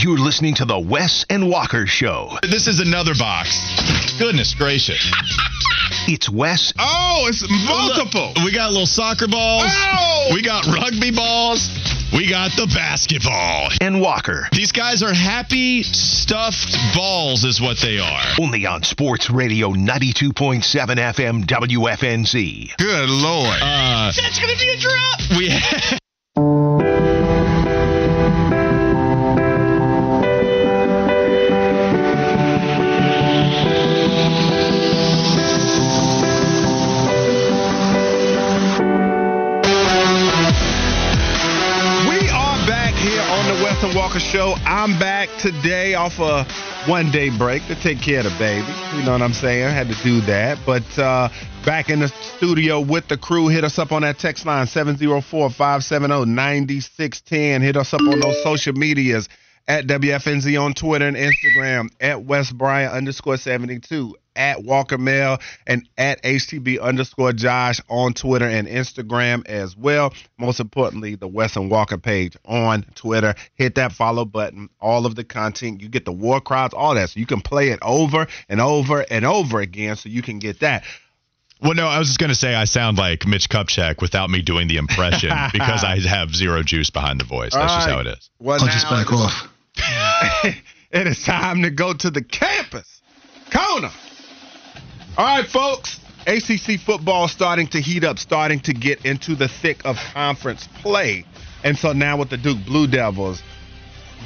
You're listening to the Wes and Walker Show. This is another box. Goodness gracious. It's Wes. Oh, it's multiple. Look, we got little soccer balls. Oh! We got rugby balls. We got the basketball. And Walker. These guys are happy stuffed balls, is what they are. Only on Sports Radio 92.7 FM WFNZ. Good Lord. Uh, That's going to be a drop. we Walker Show. I'm back today off a one day break to take care of the baby. You know what I'm saying? I had to do that. But uh, back in the studio with the crew. Hit us up on that text line 704 570 9610. Hit us up on those social medias at WFNZ on Twitter and Instagram, at West Bryant underscore 72, at Walker Mail, and at HTB underscore Josh on Twitter and Instagram as well. Most importantly, the Wes and Walker page on Twitter. Hit that follow button. All of the content. You get the war crowds, all that. So you can play it over and over and over again so you can get that. Well, no, I was just going to say I sound like Mitch Kupchak without me doing the impression because I have zero juice behind the voice. That's just how it is. Well, I'll just back off. it is time to go to the campus. Corner. All right, folks. ACC football starting to heat up, starting to get into the thick of conference play. And so now with the Duke Blue Devils,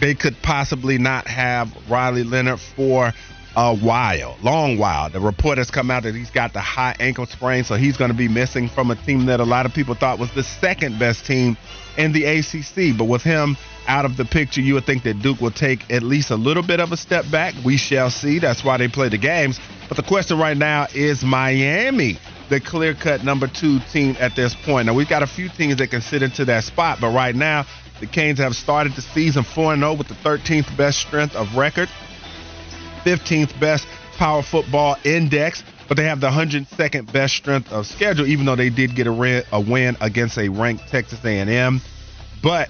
they could possibly not have Riley Leonard for a while, long while. The report has come out that he's got the high ankle sprain, so he's going to be missing from a team that a lot of people thought was the second best team in the ACC. But with him out of the picture, you would think that Duke will take at least a little bit of a step back. We shall see. That's why they play the games. But the question right now is Miami the clear cut number two team at this point. Now, we've got a few teams that can sit into that spot, but right now, the Canes have started the season 4 0 with the 13th best strength of record, 15th best power football index, but they have the 102nd best strength of schedule, even though they did get a, a win against a ranked Texas A&M. But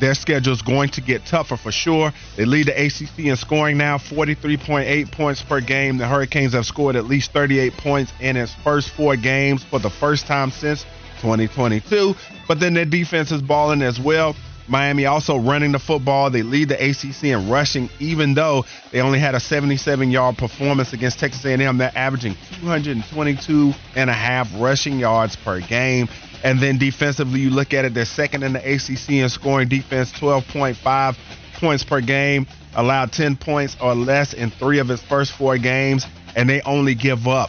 their schedule is going to get tougher for sure. They lead the ACC in scoring now, 43.8 points per game. The Hurricanes have scored at least 38 points in its first four games for the first time since 2022. But then their defense is balling as well. Miami also running the football. They lead the ACC in rushing, even though they only had a 77-yard performance against Texas A&M. They're averaging 222 and a half rushing yards per game. And then defensively, you look at it, they're second in the ACC in scoring defense, 12.5 points per game, allowed 10 points or less in three of its first four games, and they only give up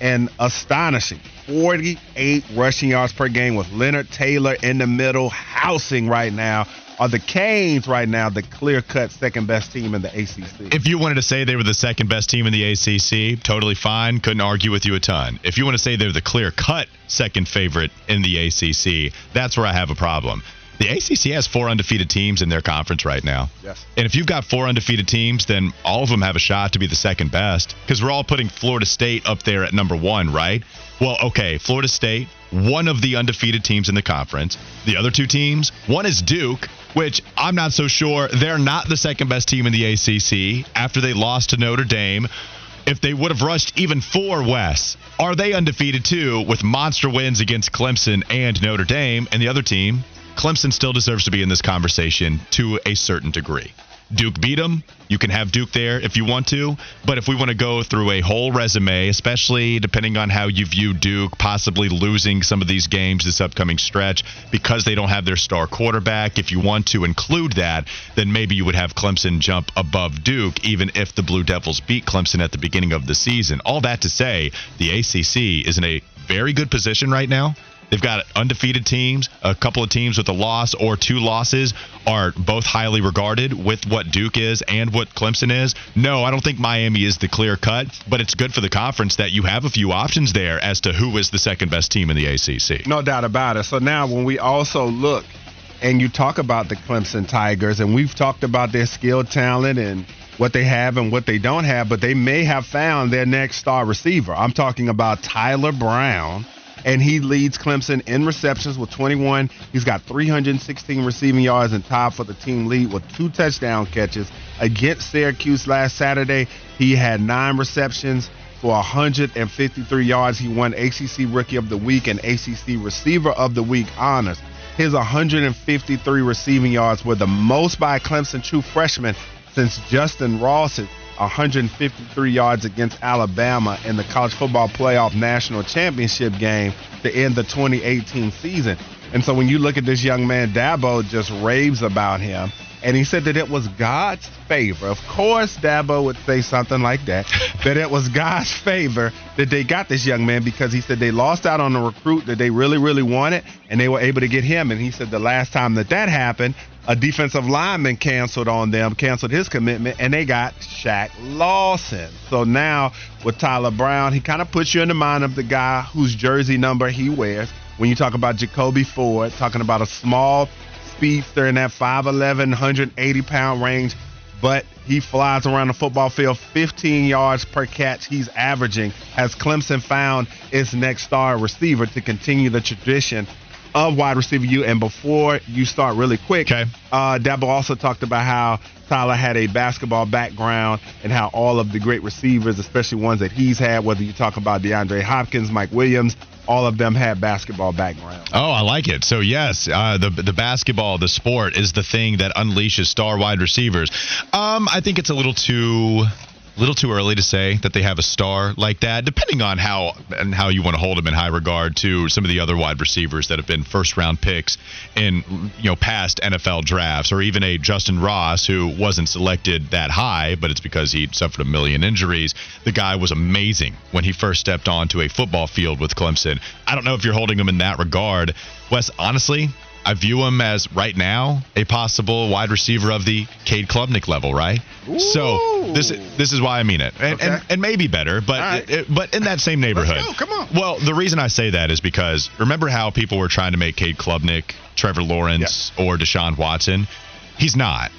an astonishing 48 rushing yards per game with Leonard Taylor in the middle, housing right now. Are the Canes right now the clear cut second best team in the ACC? If you wanted to say they were the second best team in the ACC, totally fine. Couldn't argue with you a ton. If you want to say they're the clear cut second favorite in the ACC, that's where I have a problem. The ACC has four undefeated teams in their conference right now. Yes. And if you've got four undefeated teams, then all of them have a shot to be the second best because we're all putting Florida State up there at number one, right? Well, okay, Florida State, one of the undefeated teams in the conference. The other two teams, one is Duke, which I'm not so sure they're not the second best team in the ACC after they lost to Notre Dame. If they would have rushed even four Wes, are they undefeated too with monster wins against Clemson and Notre Dame? And the other team, Clemson still deserves to be in this conversation to a certain degree. Duke beat them. You can have Duke there if you want to. But if we want to go through a whole resume, especially depending on how you view Duke possibly losing some of these games this upcoming stretch because they don't have their star quarterback, if you want to include that, then maybe you would have Clemson jump above Duke, even if the Blue Devils beat Clemson at the beginning of the season. All that to say, the ACC is in a very good position right now They've got undefeated teams, a couple of teams with a loss or two losses are both highly regarded with what Duke is and what Clemson is. No, I don't think Miami is the clear cut, but it's good for the conference that you have a few options there as to who is the second best team in the ACC. No doubt about it. So now when we also look and you talk about the Clemson Tigers, and we've talked about their skill talent and what they have and what they don't have, but they may have found their next star receiver. I'm talking about Tyler Brown, and he leads Clemson in receptions with 21. He's got 316 receiving yards and tied for the team lead with two touchdown catches against Syracuse last Saturday. He had nine receptions for 153 yards. He won ACC Rookie of the Week and ACC Receiver of the Week honors. His 153 receiving yards were the most by Clemson true freshman since Justin Ross's 153 yards against Alabama in the college football playoff national championship game to end the 2018 season. And so when you look at this young man, Dabo just raves about him and he said that it was God's favor. Of course, Dabo would say something like that, that it was God's favor that they got this young man because he said they lost out on a recruit that they really, really wanted, and they were able to get him. And he said the last time that that happened, a defensive lineman canceled on them, canceled his commitment, and they got Shaq Lawson. So now with Tyler Brown, he kind of puts you in the mind of the guy whose jersey number he wears. When you talk about Jacoby Ford, talking about a small speedster in that 5'11, 180 pound range, but he flies around the football field 15 yards per catch he's averaging. Has Clemson found its next star receiver to continue the tradition of wide receiver U. And before you start really quick, okay. uh, Dabo also talked about how Tyler had a basketball background and how all of the great receivers, especially ones that he's had, whether you talk about DeAndre Hopkins, Mike Williams, all of them had basketball background. Oh, I like it. So yes, uh, the the basketball, the sport, is the thing that unleashes star wide receivers. Um, I think it's a little too little too early to say that they have a star like that, depending on how and how you want to hold them in high regard to some of the other wide receivers that have been first round picks in you know past NFL drafts, or even a Justin Ross who wasn't selected that high, but it's because he suffered a million injuries. The guy was amazing when he first stepped onto a football field with Clemson. I don't know if you're holding him in that regard, Wes. Honestly, I view him as right now a possible wide receiver of the Cade Klubnik level, right? Ooh. So this this is why I mean it, and Okay. and, and maybe better, but right. it, but in that same neighborhood. Go, come on. Well, the reason I say that is because remember how people were trying to make Cade Klubnik, Trevor Lawrence, or Deshaun Watson. He's not.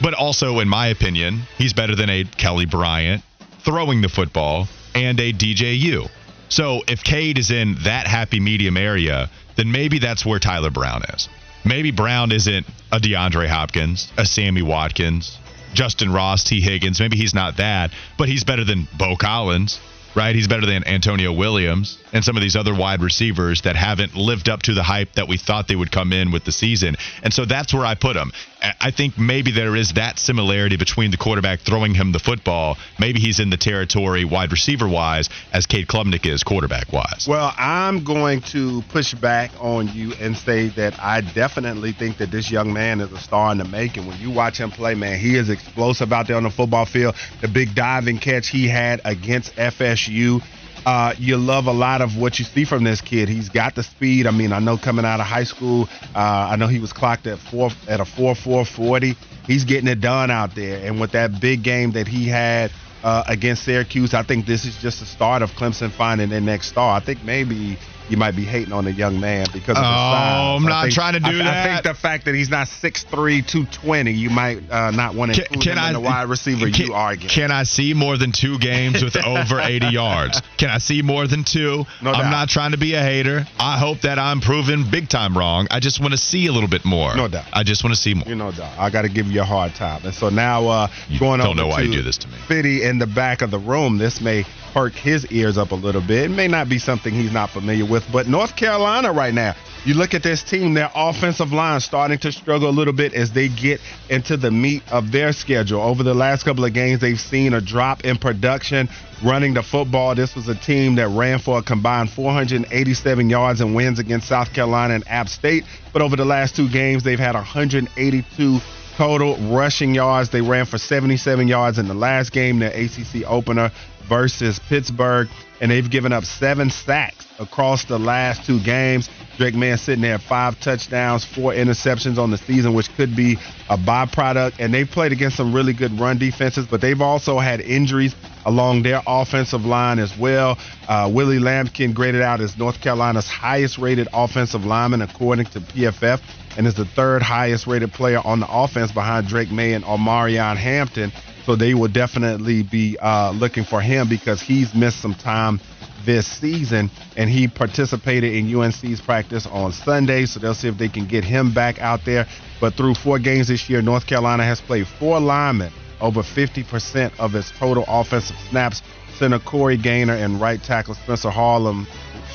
But also, in my opinion, he's better than a Kelly Bryant throwing the football and a DJU. So if Cade is in that happy medium area, then maybe that's where Tyler Brown is. Maybe Brown isn't a DeAndre Hopkins, a Sammy Watkins, Justin Ross, Tee Higgins. Maybe he's not that, but he's better than Beaux Collins, right? He's better than Antonio Williams and some of these other wide receivers that haven't lived up to the hype that we thought they would come in with the season. And so that's where I put him. I- think maybe there is that similarity between the quarterback throwing him the football. Maybe he's in the territory wide receiver wise as Cade Klubnik is quarterback wise. Well, I'm going to push back on you and say that I definitely think that this young man is a star in the making. When you watch him play, man, he is explosive out there on the football field. The big diving catch he had against FSU. Uh, you love a lot of what you see from this kid. He's got the speed. I mean, I know coming out of high school, uh, I know he was clocked at four at a four four forty. He's getting it done out there, and with that big game that he had uh, against Syracuse. I think this is just the start of Clemson finding their next star. I think maybe you might be hating on the young man because of his Oh, size. I'm not think- trying to do I, I think the fact that he's not 6'3", 220, you might uh, not want to Can, include can him I in the wide receiver can, you. Can I see more than two games with over 80 yards? Can I see more than two? No I'm doubt. not trying to be a hater. I hope that I'm proven big time wrong. I just want to see a little bit more. No doubt. I just want to see more. You know, dog, I got to give you a hard time. And so now uh, You going don't over know why to you do this to me. Fitty in the back of the room, this may perk his ears up a little bit. It may not be something he's not familiar with, but North Carolina right now, you look at this team, their offensive line starting to struggle a little bit as they get into the meat of their schedule. Over the last couple of games, they've seen a drop in production running the football. This was a team that ran for a combined 487 yards and wins against South Carolina and App State. But over the last two games, they've had 182 total rushing yards. They ran for 77 yards in the last game, their ACC opener versus Pittsburgh, and they've given up seven sacks across the last two games. Drake Maye sitting there five touchdowns, four interceptions on the season, which could be a byproduct. And they've played against some really good run defenses, but they've also had injuries along their offensive line as well. Uh, Willie Lampkin graded out as North Carolina's highest rated offensive lineman according to PFF and is the third highest rated player on the offense behind Drake Maye and Omarion Hampton. So they will definitely be uh, looking for him because he's missed some time this season, and he participated in UNC's practice on Sunday. So they'll see if they can get him back out there. But through four games this year, North Carolina has played four linemen over 50% of its total offensive snaps. Center Corey Gaynor and right tackle Spencer Harlem,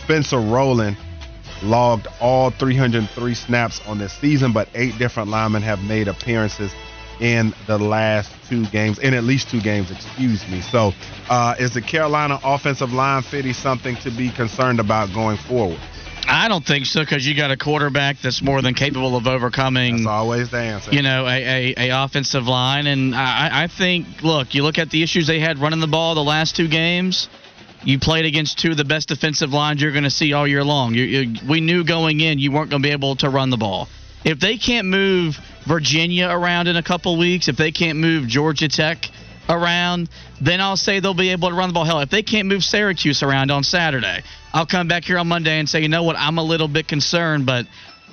Spencer Rolland logged all 303 snaps on this season, but eight different linemen have made appearances in the last two games, in at least two games, excuse me. So, uh, is the Carolina offensive line fitty something to be concerned about going forward? I don't think so because you got a quarterback that's more than capable of overcoming. That's always the answer. You know, a, a, a offensive line, and I, I think, look, you look at the issues they had running the ball the last two games. You played against two of the best defensive lines you're going to see all year long. You, you, we knew going in you weren't going to be able to run the ball. If they can't move Virginia around in a couple weeks, if they can't move Georgia Tech around, then I'll say they'll be able to run the ball. Hell, if they can't move Syracuse around on Saturday, I'll come back here on Monday and say, you know what, I'm a little bit concerned, but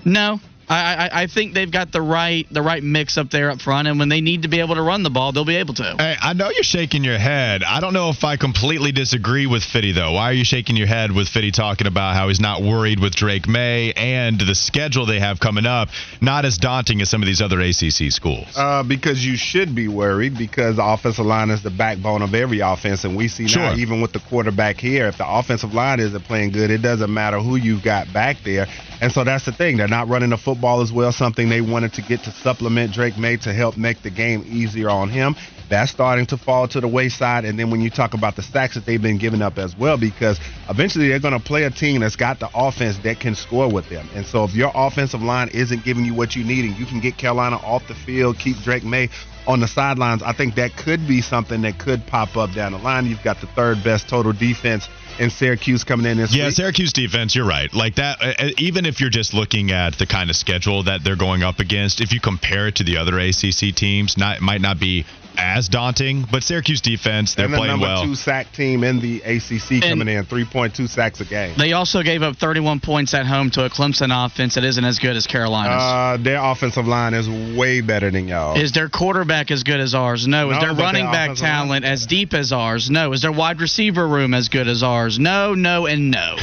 no, I, I, I think they've got the right the right mix up there up front, and when they need to be able to run the ball, they'll be able to. Hey, I know you're shaking your head. I don't know if I completely disagree with Fitty though. Why are you shaking your head with Fitty talking about how he's not worried with Drake Maye and the schedule they have coming up not as daunting as some of these other ACC schools? Uh, because you should be worried because the offensive line is the backbone of every offense, and we see Sure. now even with the quarterback here, if the offensive line isn't playing good, it doesn't matter who you've got back there. And so that's the thing. They're not running the football as well, something they wanted to get to supplement Drake Maye to help make the game easier on him. That's starting to fall to the wayside. And then when you talk about the sacks that they've been giving up as well, because eventually they're going to play a team that's got the offense that can score with them. And so if your offensive line isn't giving you what you need and you can get Carolina off the field, keep Drake Maye on the sidelines, I think that could be something that could pop up down the line. You've got the third best total defense in Syracuse coming in this Yeah, week. Syracuse defense, you're right. Like that, uh, uh, even if you're just looking at the kind of schedule that they're going up against, if you compare it to the other ACC teams, not it might not be as daunting. But Syracuse defense, they're and the playing number well. two sack team in the ACC coming in, 3.2 sacks a game. They also gave up 31 points at home to a Clemson offense that isn't as good as Carolina's. Uh, their offensive line is way better than y'all. Is their quarterback as good as ours? No. Is their but their running back talent as deep as ours? No. Is their wide receiver room as good as ours? No, no, and no.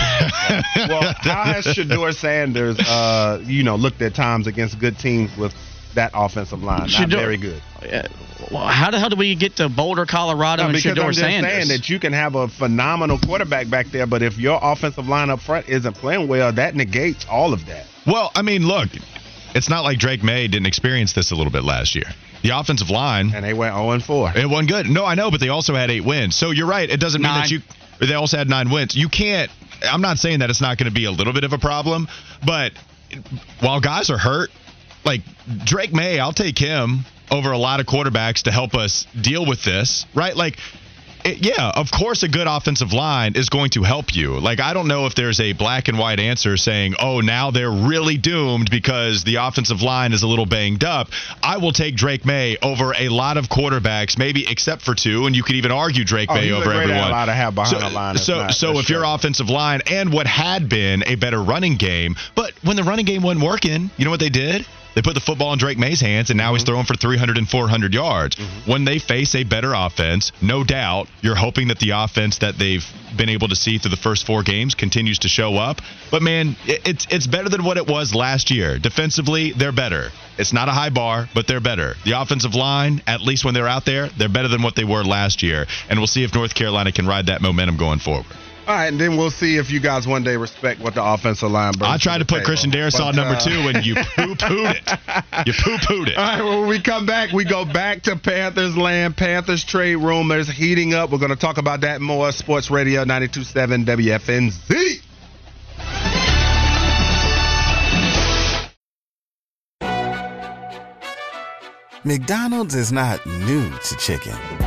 well, how has Shedeur Sanders, uh, you know, looked at times against good teams with that offensive line? Not very good. Well, how the hell do we get to Boulder, Colorado, No, and because Shedeur I'm just Sanders? saying that you can have a phenomenal quarterback back there, but if your offensive line up front isn't playing well, that negates all of that. Well, I mean, look, it's not like Drake Maye didn't experience this a little bit last year. The offensive line, And they went 0 and 4. it wasn't good. No, I know, but they also had eight wins. So you're right. It doesn't mean that you. They also had nine wins. You can't. I'm not saying that it's not going to be a little bit of a problem, but while guys are hurt, like Drake Maye, I'll take him over a lot of quarterbacks to help us deal with this, right? Like. It, yeah, of course, a good offensive line is going to help you. Like, I don't know if there's a black and white answer saying, oh, now they're really doomed because the offensive line is a little banged up. I will take Drake Maye over a lot of quarterbacks, maybe except for two, and you could even argue Drake Oh, May over everyone. ally to have behind so, the line. So, so if your offensive line and what had been a better running game, but when the running game wasn't working, you know what they did? They put the football in Drake Maye's hands, and now he's mm-hmm. throwing for 300 and 400 yards. Mm-hmm. When they face a better offense, no doubt, you're hoping that the offense that they've been able to see through the first four games continues to show up. But man, it- it's it's better than what it was last year. Defensively, they're better. It's not a high bar, but they're better. The offensive line, at least when they're out there, they're better than what they were last year. And we'll see if North Carolina can ride that momentum going forward. All right, and then we'll see if you guys one day respect what the offensive line brings. I tried to the put table. Christian Darrisaw But, number uh, two, and you poo pooed it. You poo pooed it. All right, well, when we come back, we go back to Panthers land. Panthers trade rumors heating up. We're going to talk about that more. Sports Radio 92.7 WFNZ. McDonald's is not new to chicken.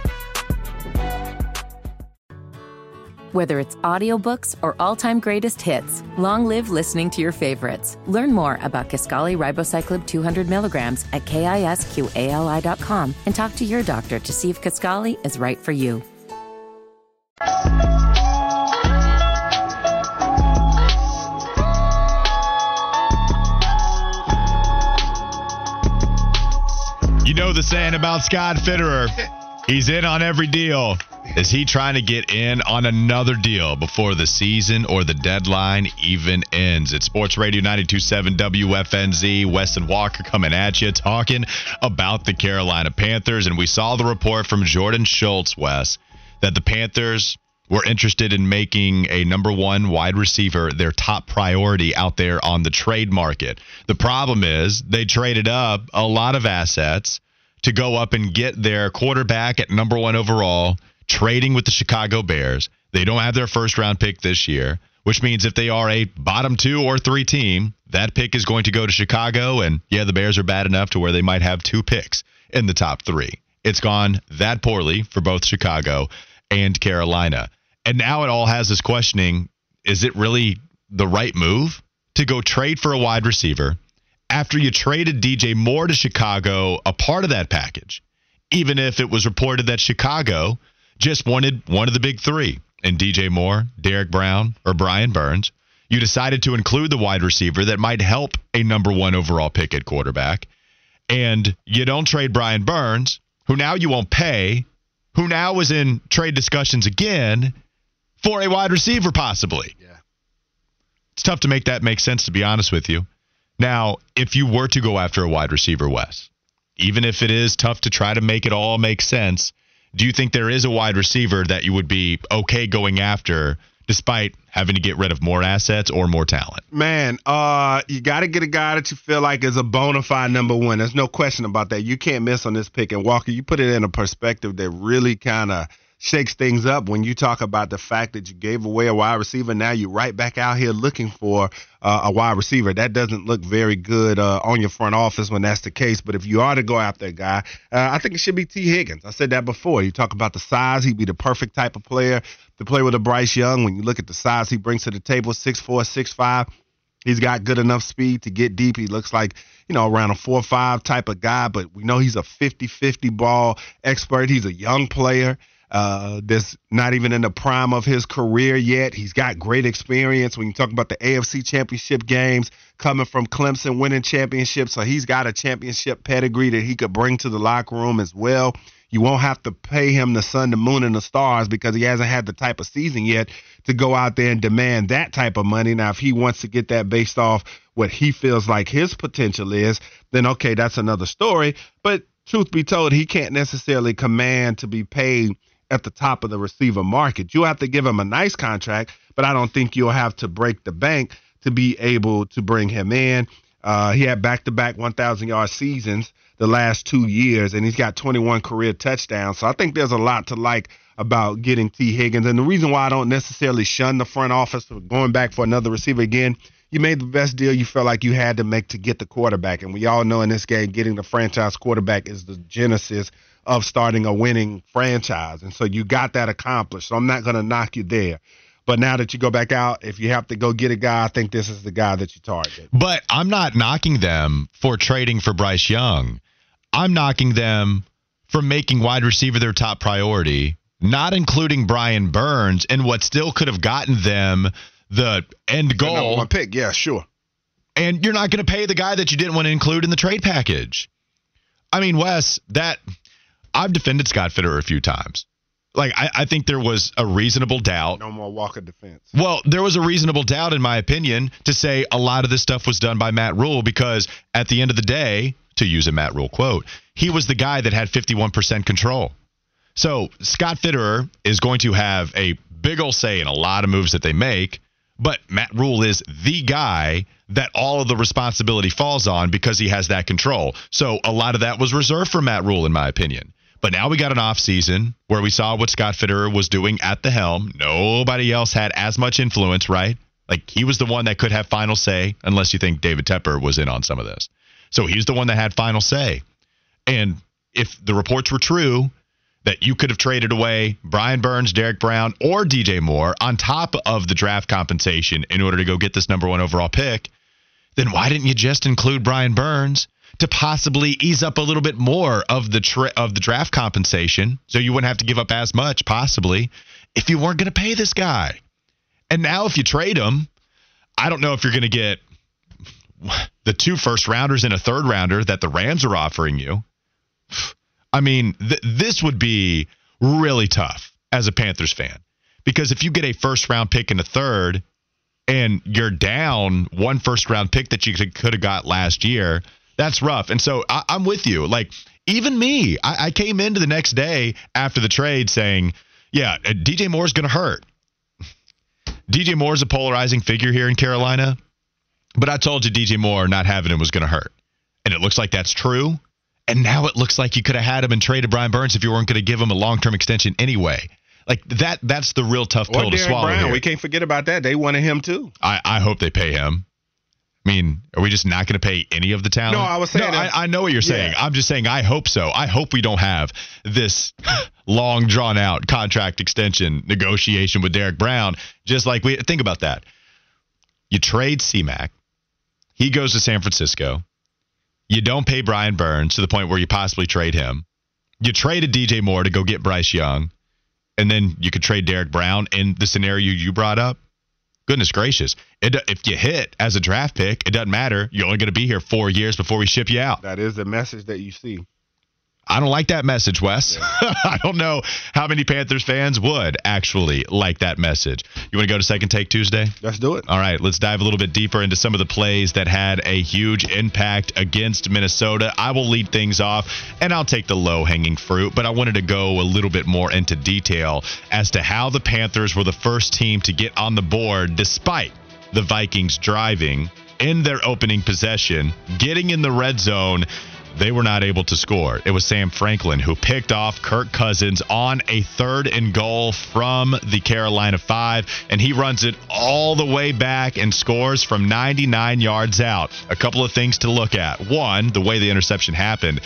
Whether it's audiobooks or all-time greatest hits, long live listening to your favorites. Learn more about Kisqali Ribociclib 200 milligrams at kisqali.com and talk to your doctor to see if Kisqali is right for you. You know the saying about Scott Fitterer. He's in on every deal. Is he trying to get in on another deal before the season or the deadline even ends? It's Sports Radio 927 WFNZ. Wes and Walker coming at you, talking about the Carolina Panthers. And we saw the report from Jordan Schultz, Wes, that the Panthers were interested in making a number one wide receiver their top priority out there on the trade market. The problem is they traded up a lot of assets to go up and get their quarterback at number one overall, trading with the Chicago Bears. They don't have their first round pick this year, which means if they are a bottom two or three team, that pick is going to go to Chicago. And yeah, the Bears are bad enough to where they might have two picks in the top three. It's gone that poorly for both Chicago and Carolina. And now it all has us questioning is it really the right move to go trade for a wide receiver after you traded DJ Moore to Chicago, a part of that package, even if it was reported that Chicago just wanted one of the big three and DJ Moore, Derrick Brown, or Brian Burns. You decided to include the wide receiver that might help a number one overall pick at quarterback. And you don't trade Brian Burns, who now you won't pay, who now is in trade discussions again for a wide receiver, possibly. Yeah. It's tough to make that make sense, to be honest with you. Now, if you were to go after a wide receiver, Wes, even if it is tough to try to make it all make sense, do you think there is a wide receiver that you would be okay going after despite having to get rid of more assets or more talent? Man, uh, you got to get a guy that you feel like is a bona fide number one. There's no question about that. You can't miss on this pick. And Walker, you put it in a perspective that really kind of shakes things up when you talk about the fact that you gave away a wide receiver. Now you're right back out here looking for uh, a wide receiver. That doesn't look very good uh, on your front office when that's the case. But if you are to go after a guy, uh, I think it should be Tee Higgins. I said that before. You talk about the size, he'd be the perfect type of player to play with a Bryce Young. When you look at the size he brings to the table, six four, six five. He's got good enough speed to get deep. He looks like, you know, around a 4 5 type of guy, but we know he's a 50 50 ball expert. He's a young player uh, that's not even in the prime of his career yet. He's got great experience when you talk about the AFC championship games, coming from Clemson, winning championships. So he's got a championship pedigree that he could bring to the locker room as well. You won't have to pay him the sun, the moon, and the stars because he hasn't had the type of season yet to go out there and demand that type of money. Now, if he wants to get that based off what he feels like his potential is, then okay, that's another story. But truth be told, he can't necessarily command to be paid at the top of the receiver market. You have to give him a nice contract, but I don't think you'll have to break the bank to be able to bring him in. Uh, he had back to back 1,000 yard seasons the last two years, and he's got 21 career touchdowns. So I think there's a lot to like about getting Tee Higgins. And the reason why I don't necessarily shun the front office going back for another receiver again, you made the best deal you felt like you had to make to get the quarterback. And we all know in this game, getting the franchise quarterback is the genesis of starting a winning franchise. And so you got that accomplished. So I'm not going to knock you there. But now that you go back out, if you have to go get a guy, I think this is the guy that you target. But I'm not knocking them for trading for Bryce Young. I'm knocking them for making wide receiver their top priority, not including Brian Burns and what still could have gotten them the end goal. One pick, yeah, sure. And you're not going to pay the guy that you didn't want to include in the trade package. I mean, Wes, that I've defended Scott Fitterer a few times. Like I, I, think there was a reasonable doubt. No more Walker defense. Well, there was a reasonable doubt, in my opinion, to say a lot of this stuff was done by Matt Rhule because at the end of the day, to use a Matt Rhule quote, he was the guy that had 51% control. So Scott Fitterer is going to have a big ol' say in a lot of moves that they make, But Matt Rhule is the guy that all of the responsibility falls on because he has that control. So a lot of that was reserved for Matt Rhule, in my opinion. But now we got an offseason where we saw what Scott Fitterer was doing at the helm. Nobody else had as much influence, right? Like he was the one that could have final say, unless you think David Tepper was in on some of this. So he's the one that had final say. And if the reports were true that you could have traded away Brian Burns, Derrick Brown, or DJ Moore on top of the draft compensation in order to go get this number one overall pick, then why didn't you just include Brian Burns to possibly ease up a little bit more of the tra- of the draft compensation so you wouldn't have to give up as much possibly if you weren't going to pay this guy. And now if you trade him, I don't know if you're going to get the two first rounders and a third rounder that the Rams are offering you. I mean, th- this would be really tough as a Panthers fan because if you get a first round pick and a third and you're down one first round pick that you could have got last year, that's rough. And so I, am with you. Like, even me, I, I came into the next day after the trade saying, yeah, uh, DJ Moore's going to hurt. DJ Moore's a polarizing figure here in Carolina, but I told you DJ Moore not having him was going to hurt. And it looks like that's true. And now it looks like you could have had him and traded Brian Burns if you weren't going to give him a long term extension anyway. Like that that's the real tough pill or to swallow. Brown. Here. We can't forget about that. They wanted him too. I, I hope they pay him. I mean, are we just not going to pay any of the talent? No, I was saying. No, I, I, know what you're saying. Yeah. I'm just saying I hope so. I hope we don't have this long drawn out contract extension negotiation with Derrick Brown. Just like we think about that. You trade CMAC. He goes to San Francisco. You don't pay Brian Burns to the point where you possibly trade him. You traded DJ Moore to go get Bryce Young. And then you could trade Derrick Brown in the scenario you brought up goodness gracious. It, if you hit as a draft pick, it doesn't matter. You're only going to be here four years before we ship you out. That is the message that you see. I don't like that message, Wes. Yeah. I don't know how many Panthers fans would actually like that message. You want to go to Second Take Tuesday? Let's do it. All right, let's dive a little bit deeper into some of the plays that had a huge impact against Minnesota. I will lead things off, and I'll take the low hanging fruit, but I wanted to go a little bit more into detail as to how the Panthers were the first team to get on the board despite the Vikings driving in their opening possession, getting in the red zone they were not able to score. It was Sam Franklin who picked off Kirk Cousins on a third and goal from the Carolina 5, and he runs it all the way back and scores from 99 yards out. A couple of things to look at. One, the way the interception happened.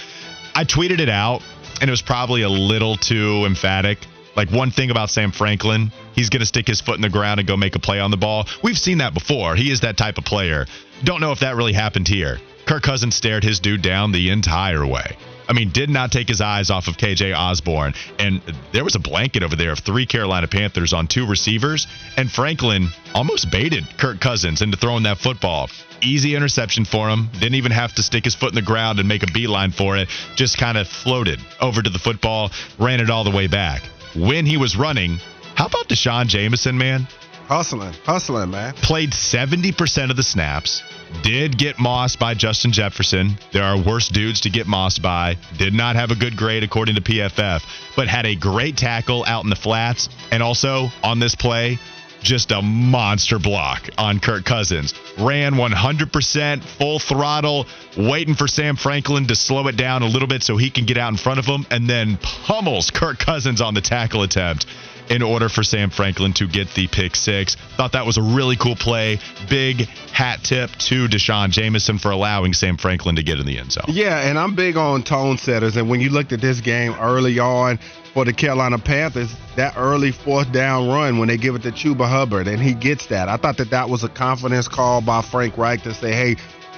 I tweeted it out, and it was probably a little too emphatic. Like one thing about Sam Franklin, he's going to stick his foot in the ground and go make a play on the ball. We've seen that before. He is that type of player. Don't know if that really happened here. Kirk Cousins stared his dude down the entire way. I mean, did not take his eyes off of KJ Osborne. And there was a blanket over there of three Carolina Panthers on two receivers. And Franklin almost baited Kirk Cousins into throwing that football. Easy interception for him. Didn't even have to stick his foot in the ground and make a beeline for it. Just kind of floated over to the football, ran it all the way back. When he was running, how about D'Shawn Jamison, man? Hustling, hustling, man. Played 70% of the snaps. Did get mossed by Justin Jefferson. There are worse dudes to get mossed by. Did not have a good grade according to PFF, but had a great tackle out in the flats. And also on this play, just a monster block on Kirk Cousins. Ran 100% full throttle, waiting for Sam Franklin to slow it down a little bit so he can get out in front of him, and then pummels Kirk Cousins on the tackle attempt in order for Sam Franklin to get the pick six. Thought that was a really cool play. Big hat tip to D'Shawn Jamison for allowing Sam Franklin to get in the end zone. Yeah, and I'm big on tone setters. And when you looked at this game early on for the Carolina Panthers, that early fourth down run when they give it to Chuba Hubbard and he gets that, I thought that that was a confidence call by Frank Reich to say, hey,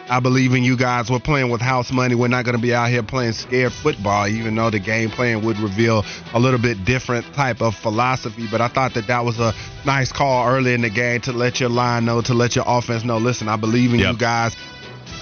I believe in you guys. We're playing with house money. We're not going to be out here playing scared football, even though the game plan would reveal a little bit different type of philosophy. But I thought that that was a nice call early in the game to let your line know, to let your offense know, listen, I believe in yep. you guys.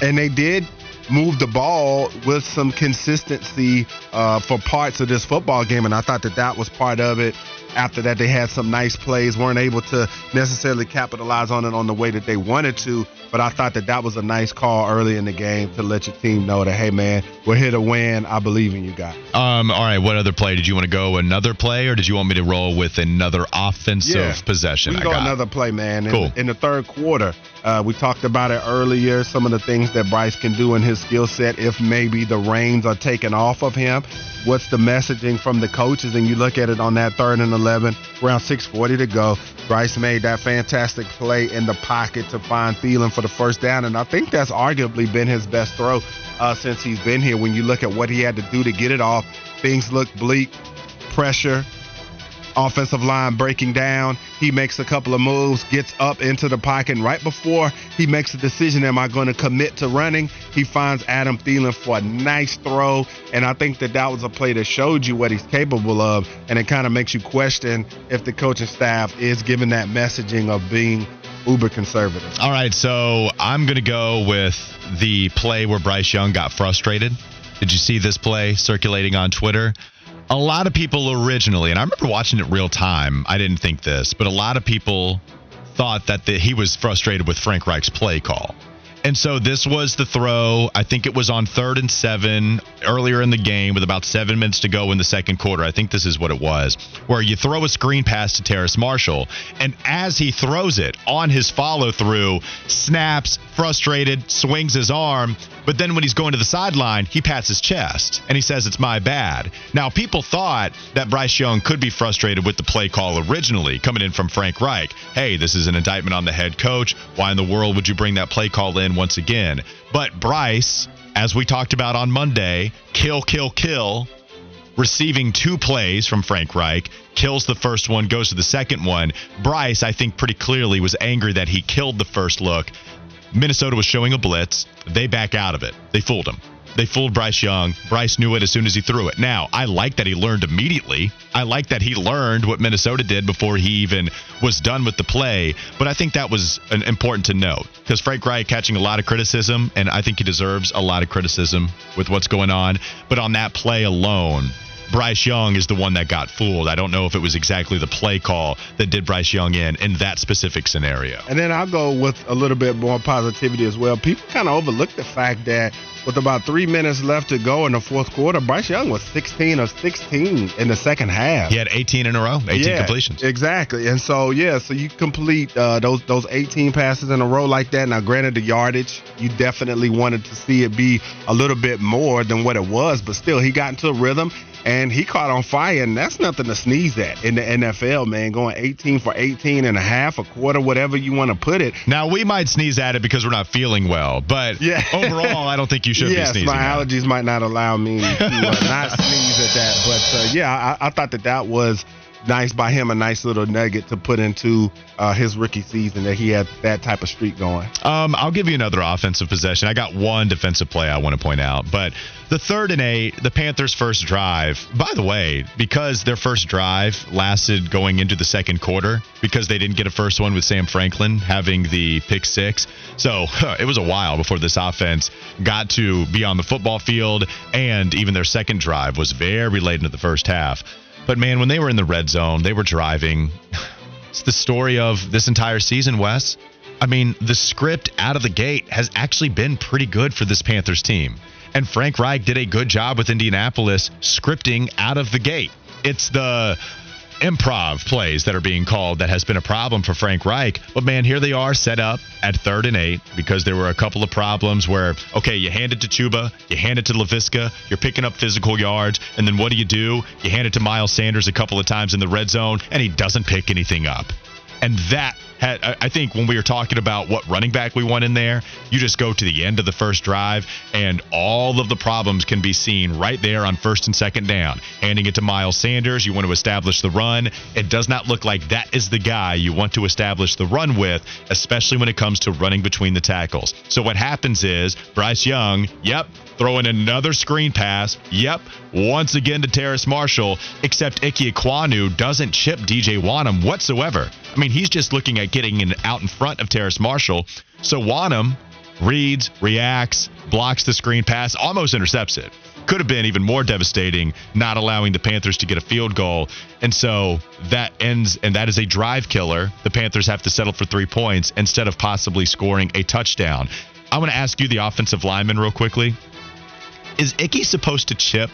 And they did move the ball with some consistency uh, for parts of this football game. And I thought that that was part of it. After that, they had some nice plays, weren't able to necessarily capitalize on it on the way that they wanted to. But I thought that that was a nice call early in the game to let your team know that, hey, man, we're here to win. I believe in you guys. Um, all right, what other play? Did you want to go another play, or did you want me to roll with another offensive Yeah. possession? We I go got? another play, man. In, Cool. in the third quarter, uh, we talked about it earlier. Some of the things that Bryce can do in his skill set, if maybe the reins are taken off of him. What's the messaging from the coaches? And you look at it on that third and 11, around 6:40 to go. Bryce made that fantastic play in the pocket to find Thielen for the first down, and I think that's arguably been his best throw uh, since he's been here. When you look at what he had to do to get it off, things look bleak. Pressure, offensive line breaking down. He makes a couple of moves, gets up into the pocket. And right before he makes a decision, am I going to commit to running? He finds Adam Thielen for a nice throw. And I think that that was a play that showed you what he's capable of. And it kind of makes you question if the coaching staff is giving that messaging of being uber conservative. All right, so I'm going to go with the play where Bryce Young got frustrated. Did you see this play circulating on Twitter? A lot of people originally, and I remember watching it real time. I didn't think this, but a lot of people thought that the, he was frustrated with Frank Reich's play call. And so this was the throw. I think it was on third and seven earlier in the game with about seven minutes to go in the second quarter. I think this is what it was, where you throw a screen pass to Terrace Marshall, and as he throws it on his follow through, snaps, frustrated, swings his arm. But then when he's going to the sideline, he pats his chest and he says, It's my bad. Now, people thought that Bryce Young could be frustrated with the play call originally coming in from Frank Reich. Hey, this is an indictment on the head coach. Why in the world would you bring that play call in once again? But Bryce, as we talked about on Monday, kill, kill, kill, receiving two plays from Frank Reich, kills the first one, goes to the second one. Bryce, I think, pretty clearly was angry that he killed the first look. Minnesota was showing a blitz. They back out of it. They fooled him. They fooled Bryce Young. Bryce knew it as soon as he threw it. Now, I like that he learned immediately. I like that he learned what Minnesota did before he even was done with the play. But I think that was an, important to note because Frank Reich catching a lot of criticism, and I think he deserves a lot of criticism with what's going on. But on that play alone, Bryce Young is the one that got fooled. I don't know if it was exactly the play call that did Bryce Young in in that specific scenario. And then I'll go with a little bit more positivity as well. People kind of overlook the fact that with about three minutes left to go in the fourth quarter, Bryce Young was 16 of 16 in the second half. He had 18 in a row, 18 yeah, completions. Exactly. And so yeah, so you complete uh, those those 18 passes in a row like that. Now, granted, the yardage you definitely wanted to see it be a little bit more than what it was, but still, he got into a rhythm and he caught on fire, and that's nothing to sneeze at in the NFL, man. Going 18 for 18 and a half, a quarter, whatever you want to put it. Now we might sneeze at it because we're not feeling well, but Yeah. overall, I don't think you should yes, be sneezing. my at it. allergies might not allow me to uh, not sneeze at that, but uh, yeah, I, I thought that that was nice by him, a nice little nugget to put into uh, his rookie season that he had that type of streak going. Um, I'll give you another offensive possession. I got one defensive play I want to point out, but the third and eight, the Panthers' first drive. By the way, because their first drive lasted going into the second quarter, because they didn't get a first one with Sam Franklin having the pick six, so huh, it was a while before this offense got to be on the football field, and even their second drive was very late into the first half. But man, when they were in the red zone, they were driving. It's the story of this entire season, Wes. I mean, the script out of the gate has actually been pretty good for this Panthers team. And Frank Reich did a good job with Indianapolis scripting out of the gate. It's the improv plays that are being called that has been a problem for Frank Reich. But man, here they are set up at third and eight because there were a couple of problems where, okay, you hand it to Chuba, you hand it to LaVisca, you're picking up physical yards, and then what do you do? You hand it to Miles Sanders a couple of times in the red zone, and he doesn't pick anything up. And that had, I think when we were talking about what running back we want in there, you just go to the end of the first drive, and all of the problems can be seen right there on first and second down. Handing it to Miles Sanders, you want to establish the run. It does not look like that is the guy you want to establish the run with, especially when it comes to running between the tackles. So what happens is Bryce Young, yep, throwing another screen pass, yep, once again to Terrace Marshall, except Ike Ekwonu doesn't chip DJ Wonnum whatsoever. I mean, he's just looking at getting in, out in front of Terrace Marshall. So Wonnum reads, reacts, blocks the screen pass, almost intercepts it. Could have been even more devastating, not allowing the Panthers to get a field goal. And so that ends, and that is a drive killer. The Panthers have to settle for three points instead of possibly scoring a touchdown. I want to ask you, the offensive lineman, real quickly. Is Icky supposed to chip?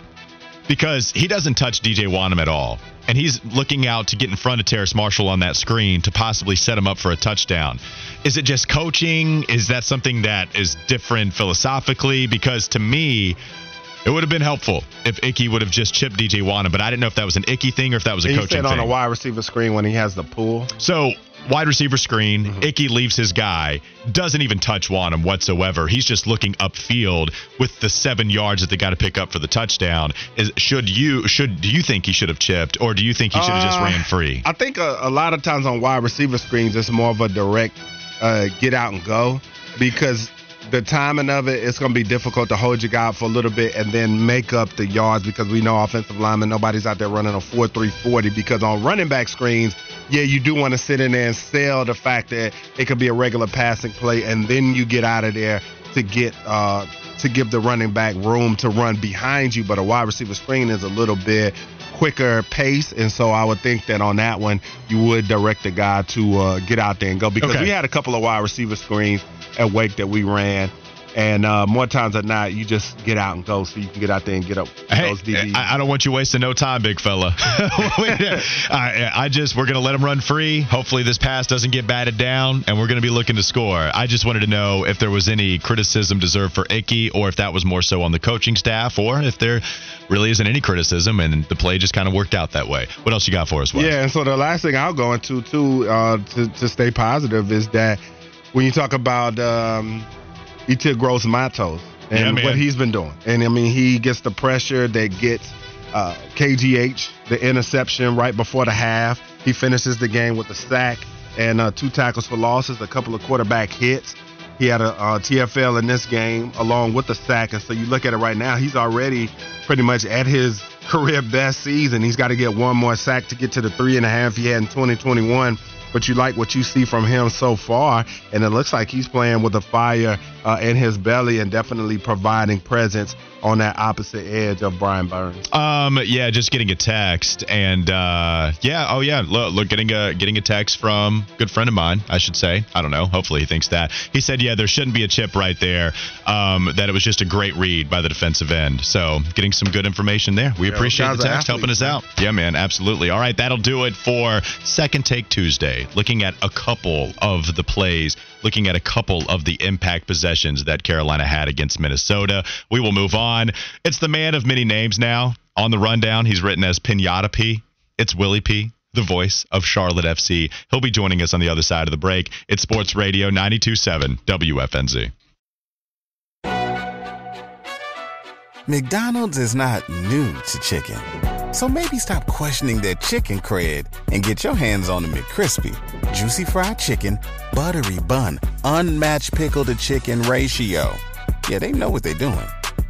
Because he doesn't touch DJ Wonnum at all. And he's looking out to get in front of Terrace Marshall on that screen to possibly set him up for a touchdown. Is it just coaching? Is that something that is different philosophically? Because to me, it would have been helpful if Icky would have just chipped DJ Wonnum, but I didn't know if that was an Icky thing or if that was a he coaching said on thing. a wide receiver screen when he has the pull. So wide receiver screen, Mm-hmm. Ickey leaves his guy, doesn't even touch Wonnum whatsoever. He's just looking upfield with the seven yards that they got to pick up for the touchdown. Is should you should do you think he should have chipped, or do you think he should have just Uh, ran free? I think a, a lot of times on wide receiver screens, it's more of a direct uh, get out and go because the timing of it, it's going to be difficult to hold your guy for a little bit and then make up the yards because we know offensive linemen, nobody's out there running a 4 3 40 because on running back screens, yeah, you do want to sit in there and sell the fact that it could be a regular passing play and then you get out of there to get uh, to give the running back room to run behind you. But a wide receiver screen is a little bit quicker pace, and so I would think that on that one you would direct the guy to uh, get out there and go because Okay. we had a couple of wide receiver screens at Wake that we ran. And uh, more times than not, you just get out and go, so you can get out there and get up Hey, those DBs. I, I don't want you wasting no time, big fella. I, I just we're gonna let him run free. Hopefully, this pass doesn't get batted down, and we're gonna be looking to score. I just wanted to know if there was any criticism deserved for Ickey, or if that was more so on the coaching staff, or if there really isn't any criticism and the play just kind of worked out that way. What else you got for us, Wes? Yeah, and so the last thing I'll go into too uh, to to stay positive is that when you talk about um, Yetur Gross-Matos and Yeah, what he's been doing, and I mean he gets the pressure that gets uh, KGH the interception right before the half. He finishes the game with a sack and uh, two tackles for losses, a couple of quarterback hits. He had a uh, TFL in this game along with the sack, and so you look at it right now, he's already pretty much at his career best season. He's got to get one more sack to get to the three and a half he had in 2021. But you like what you see from him so far, and it looks like he's playing with a fire uh, in his belly and definitely providing presence on that opposite edge of Brian Burns. Um, yeah, just getting a text, and uh, yeah, oh yeah, look, look, getting a getting a text from a good friend of mine, I should say. I don't know. Hopefully, he thinks that. He said, yeah, there shouldn't be a chip right there. Um, that it was just a great read by the defensive end. So, getting some good information there. We Yeah, appreciate the text helping us out. Yeah, man, absolutely. All right, that'll do it for Second Take Tuesday. Looking at a couple of the plays, looking at a couple of the impact possessions that Carolina had against Minnesota. We will move on. It's the man of many names now. On the rundown, he's written as Pinata P. It's Willie P. The voice of Charlotte FC. He'll be joining us on the other side of the break. It's Sports Radio 927 WFNZ. McDonald's is not new to chicken. So maybe stop questioning their chicken cred and get your hands on the McCrispy. Juicy fried chicken, buttery bun, unmatched pickle to chicken ratio. Yeah, they know what they're doing.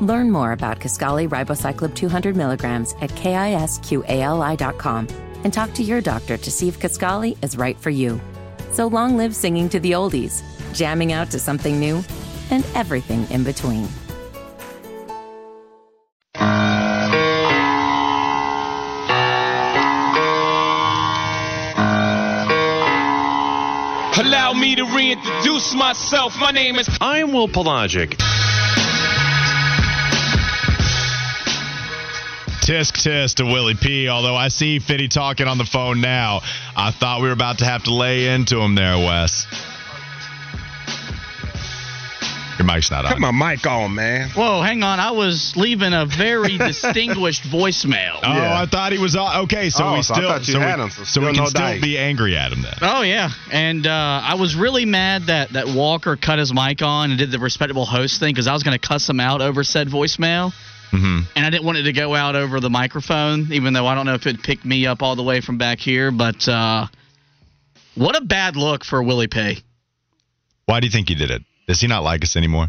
Learn more about Kisqali Ribociclib 200 milligrams at kisqali.com and talk to your doctor to see if Kisqali is right for you. So long live singing to the oldies, jamming out to something new, and everything in between. Allow me to reintroduce myself. My name is. I'm Will Palaszczuk. Tisk tisk to Willie P. Although I see Fitty talking on the phone now, I thought we were about to have to lay into him there, Wes. Your mic's not on. Put on. my mic on, man. Whoa, hang on. I was leaving a very distinguished voicemail. Oh, Yeah. I thought he was on. Okay, so Oh, we so I still thought you so, had we, him, so so we can no still dice. be angry at him then. Oh yeah, and uh, I was really mad that that Walker cut his mic on and did the respectable host thing because I was going to cuss him out over said voicemail, hmm and I didn't want it to go out over the microphone, even though I don't know if it picked me up all the way from back here. But uh, what a bad look for Willie P. Why do you think he did it? Does he not like us anymore?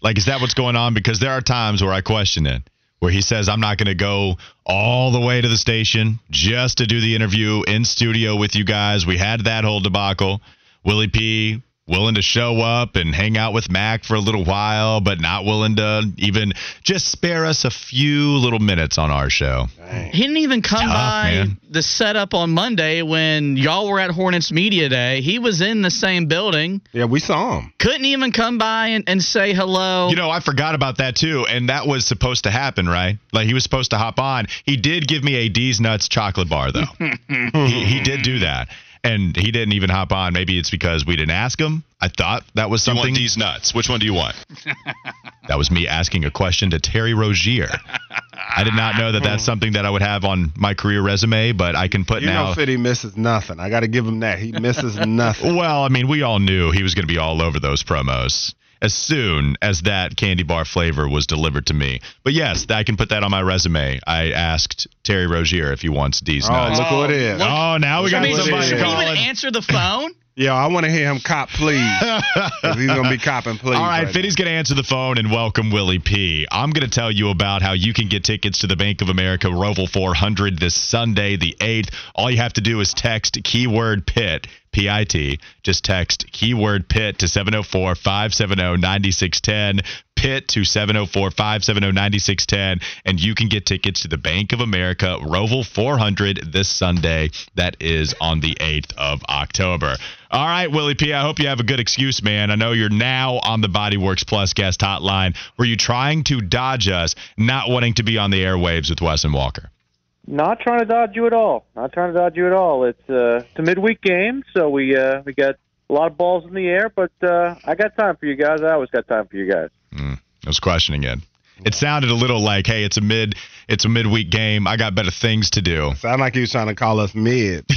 Like, is that what's going on? Because there are times where I question it, where he says, I'm not going to go all the way to the station just to do the interview in studio with you guys. We had that whole debacle. Willie P. willing to show up and hang out with Mac for a little while, but not willing to even just spare us a few little minutes on our show. He didn't even come Tough, by man. the setup on Monday when y'all were at Hornets Media Day. He was in the same building. Yeah, we saw him. Couldn't even come by and, and say hello. You know, I forgot about that too, and that was supposed to happen, right? Like he was supposed to hop on. He did give me a D's Nuts chocolate bar, though. he, he did do that, and he didn't even hop on. Maybe it's because we didn't ask him. I thought that was You something. want these nuts? Which one do you want? That was me asking a question to Terry Rozier. I did not know that that's something that I would have on my career resume, but I can put You now. know, Fitty misses nothing. I got to give him that. He misses nothing. Well, I mean, we all knew he was going to be all over those promos as soon as that candy bar flavor was delivered to me. But yes, I can put that on my resume. I asked Terry Rozier if he wants D's Oh, nuts. look who it is. Oh, now we I got mean, somebody should he even answer the phone? Yeah, I want to hear him cop, please. 'Cause he's going to be copping, please. All right, right Fitty's going to answer the phone and welcome Willie P. I'm going to tell you about how you can get tickets to the Bank of America Roval 400 this Sunday, the 8th. All you have to do is text keyword PIT, P I T. Just text keyword PIT to 704 570 9610. PIT to 704 570 9610. And you can get tickets to the Bank of America Roval 400 this Sunday. That is on the 8th of October. All right, Willie P. I hope you have a good excuse, man. I know you're now on the Bodyworks Plus guest hotline. Were you trying to dodge us, not wanting to be on the airwaves with Wes and Walker? Not trying to dodge you at all. Not trying to dodge you at all. It's uh, it's a midweek game, so we uh, we got a lot of balls in the air, but uh, I got time for you guys. I always got time for you guys. I was questioning it. It sounded a little like, "Hey, it's a mid, it's a midweek game. I got better things to do." Sound like he was trying to call us mid.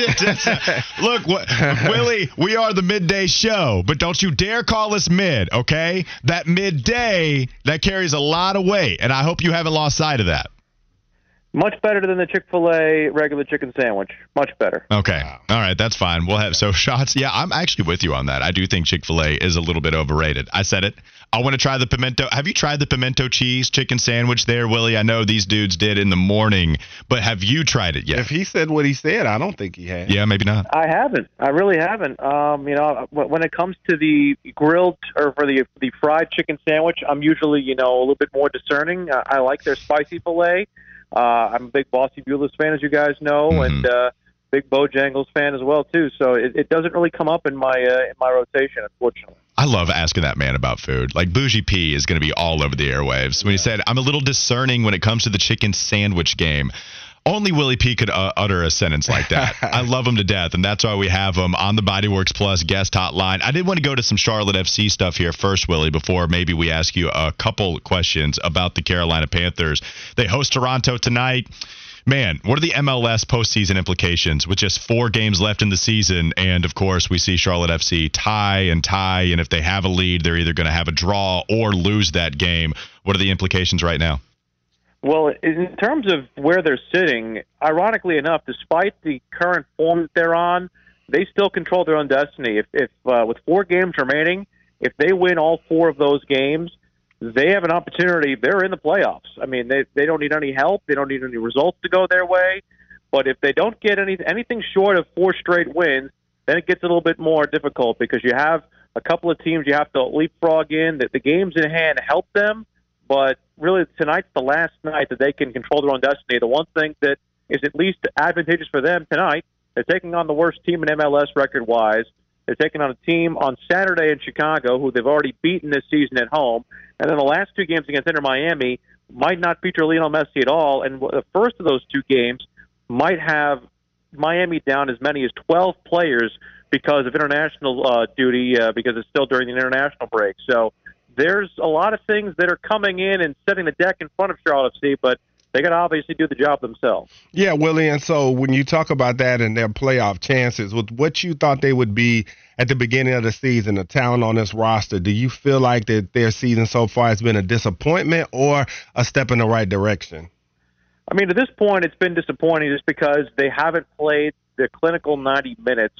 It. Look, what, Willie, we are the midday show, but don't you dare call us mid, okay? That midday that carries a lot of weight, and I hope you haven't lost sight of that. Much better than the Chick Fil A regular chicken sandwich. Much better. Okay. All right, that's fine. We'll have so shots. Yeah, I'm actually with you on that. I do think Chick-fil-A is a little bit overrated. I said it. I want to try the pimento. Have you tried the pimento cheese chicken sandwich there, Willie? I know these dudes did in the morning, but have you tried it yet? if he said what he said, I don't think he had. yeah, maybe not. I haven't. I really haven't. Um, you know, when when it comes to the grilled or for the the fried chicken sandwich, I'm usually you know a little bit more discerning. I, I like their spicy fillet. Uh, I'm a big Bossy Beulah's fan, as you guys know, Mhm. and uh, big Bojangles fan as well too. So it, it doesn't really come up in my uh, in my rotation, unfortunately. I love asking that man about food. Like Bougie P is going to be all over the airwaves. When he said, "I'm a little discerning when it comes to the chicken sandwich game." Only Willie P could uh, utter a sentence like that. I love him to death, and that's why we have him on the Bodyworks Plus guest hotline. I did want to go to some Charlotte FC stuff here first, Willie, before maybe we ask you a couple questions about the Carolina Panthers. They host Toronto tonight. Man, what are the MLS postseason implications with just four games left in the season? And of course, we see Charlotte FC tie and tie. And if they have a lead, they're either going to have a draw or lose that game. What are the implications right now? Well, in terms of where they're sitting, ironically enough, despite the current form that they're on, they still control their own destiny. If, if uh, with four games remaining, if they win all four of those games, they have an opportunity. They're in the playoffs. I mean, they they don't need any help. They don't need any results to go their way. But if they don't get any anything short of four straight wins, then it gets a little bit more difficult because you have a couple of teams you have to leapfrog in. That the games in hand help them, but really tonight's the last night that they can control their own destiny. The one thing that is at least advantageous for them tonight, they're taking on the worst team in MLS record wise. They're taking on a team on Saturday in Chicago who they've already beaten this season at home. And then the last two games against Inter Miami might not feature Lionel Messi at all. And the first of those two games might have Miami down as many as 12 players because of international uh, duty, uh, because it's still during the international break. So there's a lot of things that are coming in and setting the deck in front of Charlotte FC, but they got to obviously do the job themselves. Yeah, Willie. And so when you talk about that and their playoff chances, with what you thought they would be at the beginning of the season, the talent on this roster, do you feel like that their season so far has been a disappointment or a step in the right direction? I mean, at this point, it's been disappointing just because they haven't played the clinical 90 minutes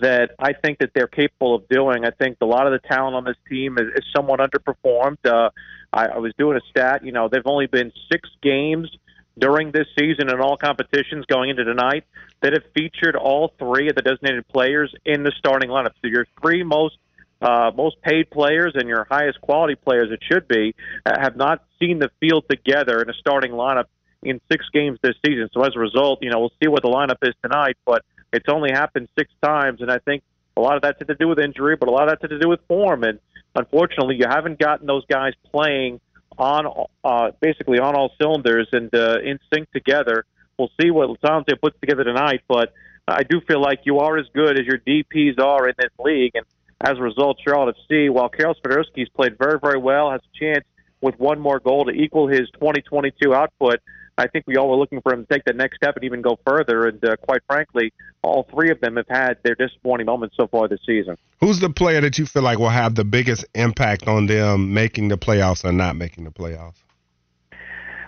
that I think that they're capable of doing. I think a lot of the talent on this team is, is somewhat underperformed. Uh, I, I was doing a stat. You know, they've only been six games during this season in all competitions going into tonight that have featured all three of the designated players in the starting lineup. So your three most uh, most paid players and your highest quality players, it should be, uh, have not seen the field together in a starting lineup in six games this season. So as a result, you know, we'll see what the lineup is tonight, but it's only happened six times, and I think a lot of that's to do with injury, but a lot of that's to do with form. And unfortunately, you haven't gotten those guys playing on uh, basically on all cylinders and uh, in sync together. We'll see what Lattanzio puts together tonight, but I do feel like you are as good as your DPs are in this league, and as a result, Charlotte FC, while Karol Swiderski's played very, very well, has a chance with one more goal to equal his 2022 output. I think we all were looking for him to take the next step and even go further. And uh, quite frankly, all three of them have had their disappointing moments so far this season. Who's the player that you feel like will have the biggest impact on them making the playoffs or not making the playoffs?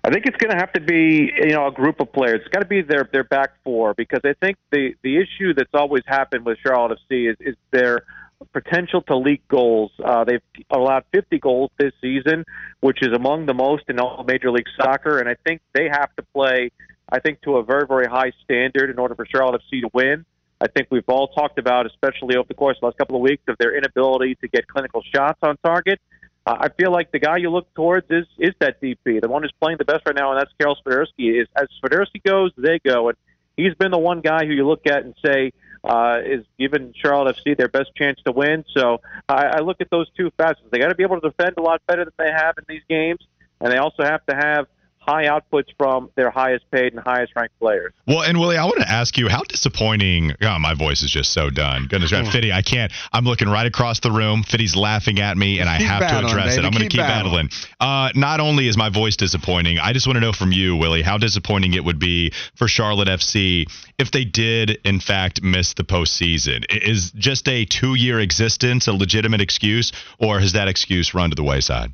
I think it's going to have to be you know a group of players. It's got to be their their back four because I think the the issue that's always happened with Charlotte FC is is their potential to leak goals. Uh, they've allowed 50 goals this season, which is among the most in all Major League Soccer, and I think they have to play, I think, to a very, very high standard in order for Charlotte FC to win. I think we've all talked about, especially over the course of the last couple of weeks, of their inability to get clinical shots on target. Uh, I feel like the guy you look towards is is that DP, the one who's playing the best right now, and that's Karol Swiderski. Is as Swiderski goes, they go, and he's been the one guy who you look at and say, uh, is giving Charlotte FC their best chance to win. So I, I look at those two facets. They got to be able to defend a lot better than they have in these games, and they also have to have high outputs from their highest paid and highest ranked players. Well, and Willie, I want to ask you how disappointing. Oh, my voice is just so done. Goodness, mm. Fitty, I can't. I'm looking right across the room. Fitty's laughing at me, and I have to address baby. it. I'm going to keep, keep battling. battling. Uh, not only is my voice disappointing, I just want to know from you, Willie, how disappointing it would be for Charlotte FC if they did, in fact, miss the postseason. Is just a two year existence a legitimate excuse, or has that excuse run to the wayside?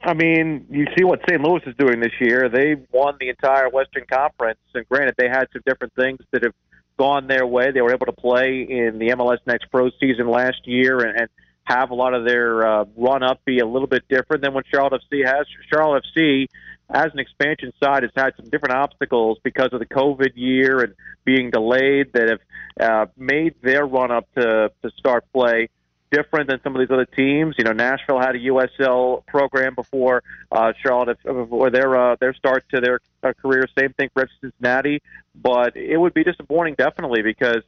I mean, you see what St. Louis is doing this year. They won the entire Western Conference, and granted, they had some different things that have gone their way. They were able to play in the MLS Next Pro season last year and, and have a lot of their uh, run up be a little bit different than what Charlotte FC has. Charlotte FC, as an expansion side, has had some different obstacles because of the COVID year and being delayed that have uh, made their run up to to start play different than some of these other teams. You know, Nashville had a USL program before uh, Charlotte before their uh, their start to their uh, career. Same thing for Cincinnati, but it would be disappointing definitely because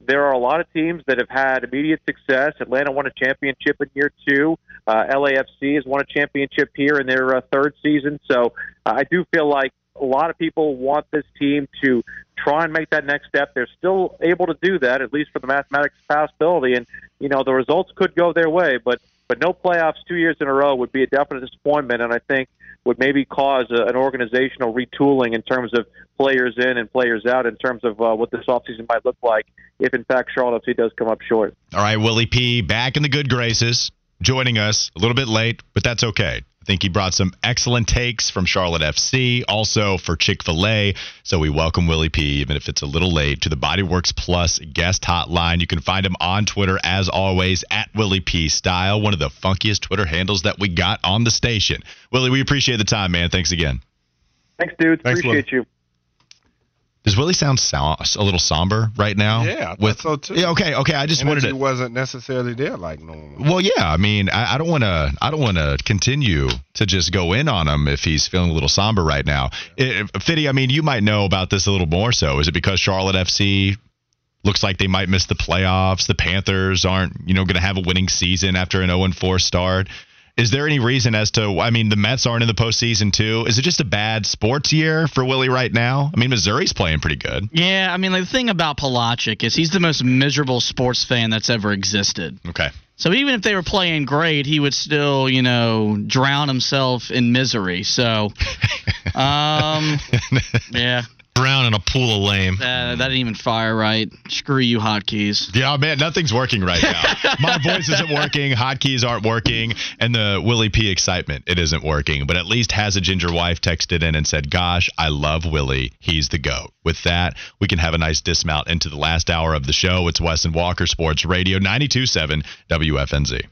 there are a lot of teams that have had immediate success. Atlanta won a championship in year two. Uh, LAFC has won a championship here in their uh, third season. So uh, I do feel like a lot of people want this team to try and make that next step. They're still able to do that, at least for the mathematics possibility. And you know the results could go their way, but but no playoffs two years in a row would be a definite disappointment, and I think would maybe cause a, an organizational retooling in terms of players in and players out in terms of uh, what this offseason might look like if in fact Charlotte FC does come up short. All right, Willie P. back in the good graces, joining us a little bit late, but that's okay think he brought some excellent takes from Charlotte FC, also for Chick fil A. So we welcome Willie P., even if it's a little late, to the Bodyworks Plus guest hotline. You can find him on Twitter, as always, at Willie P. Style, one of the funkiest Twitter handles that we got on the station. Willie, we appreciate the time, man. Thanks again. Thanks, dude. Thanks, appreciate Willie. you. Does Willie sound so, a little somber right now? Yeah, with so too. Yeah, okay, okay. I just Energy wanted to. wasn't necessarily there like normal. Well, yeah. I mean, I, I don't want to. I don't want to continue to just go in on him if he's feeling a little somber right now. It, eh, eh, Fitty, I mean, you might know about this a little more. So, is it because Charlotte FC looks like they might miss the playoffs? The Panthers aren't, you know, going to have a winning season after an 0 4 start. Is there any reason as to? I mean, the Mets aren't in the postseason too. Is it just a bad sports year for Willie right now? I mean, Missouri's playing pretty good. Yeah, I mean, like, the thing about Palaszczuk is he's the most miserable sports fan that's ever existed. Okay. So even if they were playing great, he would still, you know, drown himself in misery. So, um, yeah, Brown in a pool of lame. uh, that didn't even fire right. Screw you, hotkeys. Yeah, man, nothing's working right now. My voice isn't working, hotkeys aren't working, and the Willie P excitement, it isn't working. But at least has a ginger wife texted in and said, Gosh, I love Willie. He's the GOAT. With that, we can have a nice dismount into the last hour of the show. It's Wes and Walker Sports Radio 927 WFNZ.